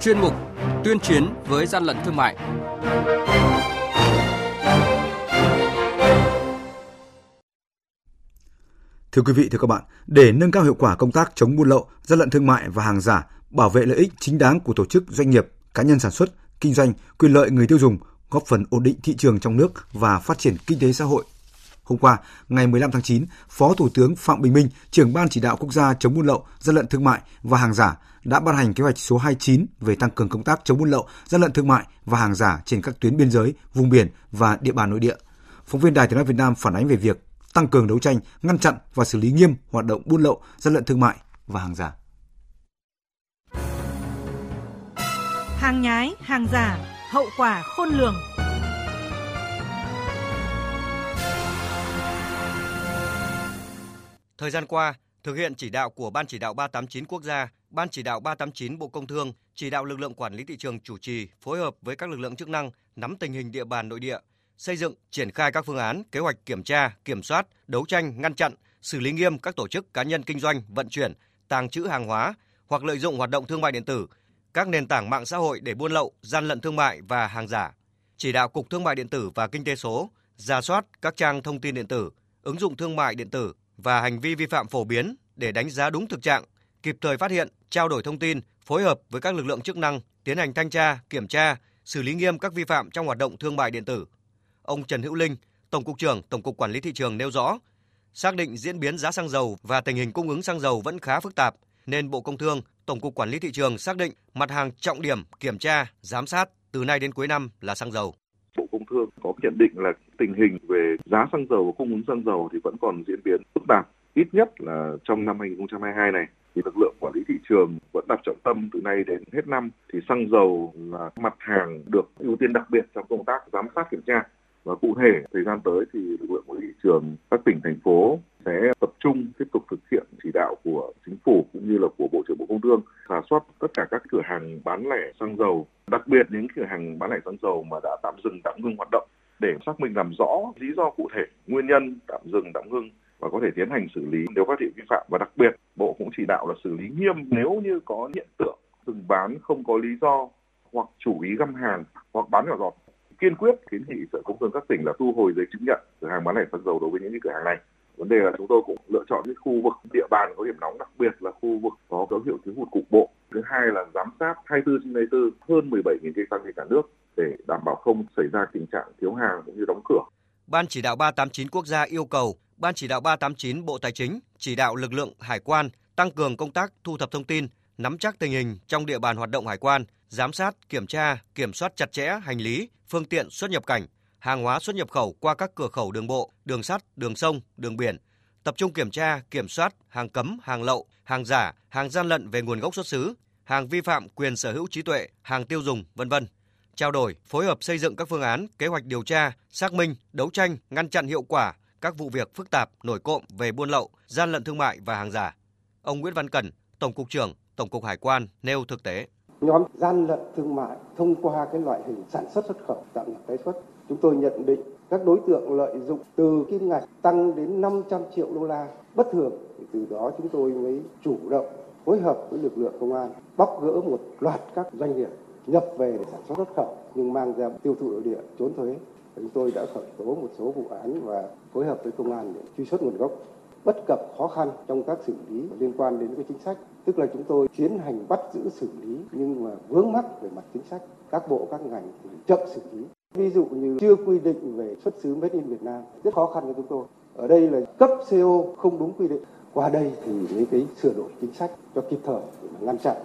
chuyên mục Tuyên chiến với gian lận thương mại. Thưa quý vị, thưa các bạn, để nâng cao hiệu quả công tác chống buôn lậu, gian lận thương mại và hàng giả, bảo vệ lợi ích chính đáng của tổ chức doanh nghiệp, cá nhân sản xuất, kinh doanh, quyền lợi người tiêu dùng, góp phần ổn định thị trường trong nước và phát triển kinh tế xã hội. Hôm qua, ngày 15 tháng 9, Phó Thủ tướng Phạm Bình Minh, trưởng Ban chỉ đạo quốc gia chống buôn lậu, gian lận thương mại và hàng giả đã ban hành kế hoạch số 29 về tăng cường công tác chống buôn lậu, gian lận thương mại và hàng giả trên các tuyến biên giới, vùng biển và địa bàn nội địa. Phóng viên Đài Tiếng nói Việt Nam phản ánh về việc tăng cường đấu tranh, ngăn chặn và xử lý nghiêm hoạt động buôn lậu, gian lận thương mại và hàng giả. Hàng nhái, hàng giả, hậu quả khôn lường. Thời gian qua, thực hiện chỉ đạo của Ban chỉ đạo 389 quốc gia, Ban chỉ đạo 389 Bộ Công Thương, chỉ đạo lực lượng quản lý thị trường chủ trì, phối hợp với các lực lượng chức năng nắm tình hình địa bàn nội địa, xây dựng, triển khai các phương án, kế hoạch kiểm tra, kiểm soát, đấu tranh, ngăn chặn, xử lý nghiêm các tổ chức cá nhân kinh doanh, vận chuyển, tàng trữ hàng hóa hoặc lợi dụng hoạt động thương mại điện tử, các nền tảng mạng xã hội để buôn lậu, gian lận thương mại và hàng giả. Chỉ đạo Cục Thương mại điện tử và Kinh tế số ra soát các trang thông tin điện tử, ứng dụng thương mại điện tử và hành vi vi phạm phổ biến để đánh giá đúng thực trạng, kịp thời phát hiện, trao đổi thông tin, phối hợp với các lực lượng chức năng tiến hành thanh tra, kiểm tra, xử lý nghiêm các vi phạm trong hoạt động thương mại điện tử. Ông Trần Hữu Linh, Tổng cục trưởng Tổng cục Quản lý thị trường nêu rõ, xác định diễn biến giá xăng dầu và tình hình cung ứng xăng dầu vẫn khá phức tạp nên Bộ Công Thương, Tổng cục Quản lý thị trường xác định mặt hàng trọng điểm kiểm tra, giám sát từ nay đến cuối năm là xăng dầu. Bộ có nhận định là tình hình về giá xăng dầu và cung ứng xăng dầu thì vẫn còn diễn biến phức tạp. Ít nhất là trong năm 2022 này, thì lực lượng quản lý thị trường vẫn đặt trọng tâm từ nay đến hết năm, thì xăng dầu là mặt hàng được ưu tiên đặc biệt trong công tác giám sát kiểm tra và cụ thể thời gian tới thì lực lượng quản lý thị trường các tỉnh, thành phố sẽ tập trung tiếp tục thực hiện chỉ đạo của chính phủ cũng như là của bộ trưởng bộ công thương, rà soát tất cả các cửa hàng bán lẻ xăng dầu đặc biệt những cửa hàng bán lẻ xăng dầu mà đã tạm dừng tạm ngưng hoạt động để xác minh làm rõ lý do cụ thể, nguyên nhân tạm dừng tạm ngưng và có thể tiến hành xử lý nếu phát hiện vi phạm. Và đặc biệt, bộ cũng chỉ đạo là xử lý nghiêm nếu như có hiện tượng dừng bán không có lý do hoặc chủ ý găm hàng hoặc bán nhỏ giọt. Kiên quyết kiến nghị sở công thương các tỉnh là thu hồi giấy chứng nhận cửa hàng bán lẻ xăng dầu đối với những cửa hàng này. Vấn đề là chúng tôi cũng lựa chọn những khu vực, địa bàn có điểm nóng, đặc biệt là khu vực có dấu hiệu thiếu hụt cục bộ thứ hai là giám sát 24 trên 24 hơn 17.000 cây xăng trên cả nước để đảm bảo không xảy ra tình trạng thiếu hàng cũng như đóng cửa. Ban chỉ đạo 389 quốc gia yêu cầu Ban chỉ đạo 389 Bộ Tài chính chỉ đạo lực lượng hải quan tăng cường công tác thu thập thông tin, nắm chắc tình hình trong địa bàn hoạt động hải quan, giám sát, kiểm tra, kiểm soát chặt chẽ hành lý, phương tiện xuất nhập cảnh, hàng hóa xuất nhập khẩu qua các cửa khẩu đường bộ, đường sắt, đường sông, đường biển, tập trung kiểm tra, kiểm soát hàng cấm, hàng lậu, hàng giả, hàng gian lận về nguồn gốc xuất xứ, hàng vi phạm quyền sở hữu trí tuệ, hàng tiêu dùng, vân vân. Trao đổi, phối hợp xây dựng các phương án, kế hoạch điều tra, xác minh, đấu tranh, ngăn chặn hiệu quả các vụ việc phức tạp, nổi cộm về buôn lậu, gian lận thương mại và hàng giả. Ông Nguyễn Văn Cẩn, Tổng cục trưởng Tổng cục Hải quan nêu thực tế. Nhóm gian lận thương mại thông qua cái loại hình sản xuất xuất khẩu tạm nhập tái xuất, chúng tôi nhận định các đối tượng lợi dụng từ kim ngạch tăng đến 500 triệu đô la bất thường, thì từ đó chúng tôi mới chủ động phối hợp với lực lượng công an bóc gỡ một loạt các doanh nghiệp nhập về để sản xuất xuất khẩu nhưng mang ra tiêu thụ nội địa, trốn thuế. Chúng tôi đã khởi tố một số vụ án và phối hợp với công an để truy xuất nguồn gốc bất cập, khó khăn trong các xử lý liên quan đến cái chính sách. Tức là chúng tôi tiến hành bắt giữ xử lý nhưng mà vướng mắc về mặt chính sách, các bộ, các ngành thì chậm xử lý ví dụ như chưa quy định về xuất xứ made in Việt Nam rất khó khăn cho chúng tôi. Ở đây là cấp CO không đúng quy định. Qua đây thì những cái sửa đổi chính sách cho kịp thời để ngăn chặn.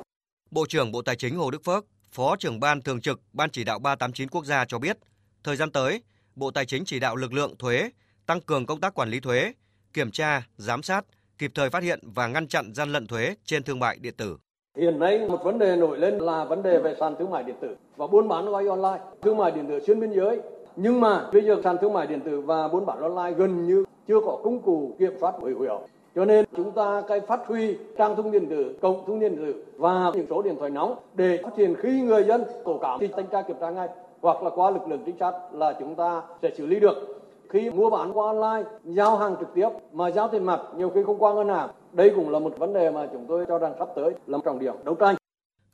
Bộ trưởng Bộ Tài chính Hồ Đức Phước, Phó trưởng ban thường trực Ban chỉ đạo 389 quốc gia cho biết, thời gian tới, Bộ Tài chính chỉ đạo lực lượng thuế tăng cường công tác quản lý thuế, kiểm tra, giám sát, kịp thời phát hiện và ngăn chặn gian lận thuế trên thương mại điện tử. Hiện nay một vấn đề nổi lên là vấn đề về sàn thương mại điện tử và buôn bán online, thương mại điện tử xuyên biên giới. Nhưng mà bây giờ sàn thương mại điện tử và buôn bán online gần như chưa có công cụ kiểm soát hữu hiệu. Cho nên chúng ta cái phát huy trang thông điện tử, cộng thông điện tử và những số điện thoại nóng để phát hiện khi người dân tố cáo thì thanh tra kiểm tra ngay hoặc là qua lực lượng trinh sát là chúng ta sẽ xử lý được khi mua bán qua online giao hàng trực tiếp mà giao tiền mặt nhiều khi không qua ngân hàng. Đây cũng là một vấn đề mà chúng tôi cho rằng sắp tới là một trọng điểm đấu tranh.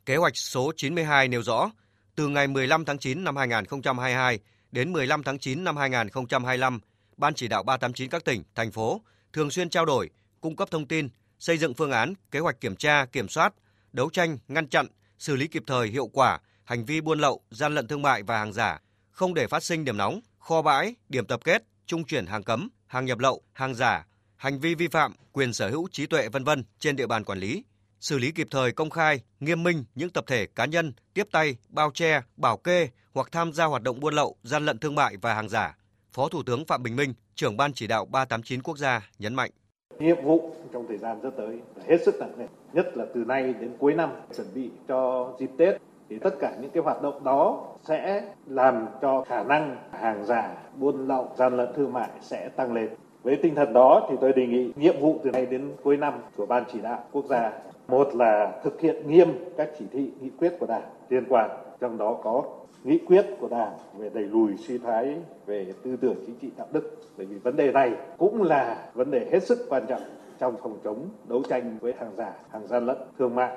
Kế hoạch số 92 nêu rõ, từ ngày 15 tháng 9 năm 2022 đến 15 tháng 9 năm 2025, Ban chỉ đạo 389 các tỉnh, thành phố thường xuyên trao đổi, cung cấp thông tin, xây dựng phương án, kế hoạch kiểm tra, kiểm soát, đấu tranh, ngăn chặn, xử lý kịp thời hiệu quả hành vi buôn lậu, gian lận thương mại và hàng giả, không để phát sinh điểm nóng, kho bãi, điểm tập kết, trung chuyển hàng cấm, hàng nhập lậu, hàng giả, hành vi vi phạm quyền sở hữu trí tuệ vân vân trên địa bàn quản lý, xử lý kịp thời công khai, nghiêm minh những tập thể cá nhân tiếp tay, bao che, bảo kê hoặc tham gia hoạt động buôn lậu, gian lận thương mại và hàng giả. Phó Thủ tướng Phạm Bình Minh, trưởng ban chỉ đạo 389 quốc gia nhấn mạnh. Nhiệm vụ trong thời gian rất tới là hết sức nặng nề, nhất là từ nay đến cuối năm chuẩn bị cho dịp Tết thì tất cả những cái hoạt động đó sẽ làm cho khả năng hàng giả, buôn lậu, gian lận thương mại sẽ tăng lên. Với tinh thần đó thì tôi đề nghị nhiệm vụ từ nay đến cuối năm của Ban chỉ đạo quốc gia một là thực hiện nghiêm các chỉ thị nghị quyết của Đảng liên quan, trong đó có nghị quyết của Đảng về đẩy lùi suy thoái về tư tưởng chính trị đạo đức. Bởi vì vấn đề này cũng là vấn đề hết sức quan trọng trong phòng chống đấu tranh với hàng giả, hàng gian lận thương mại.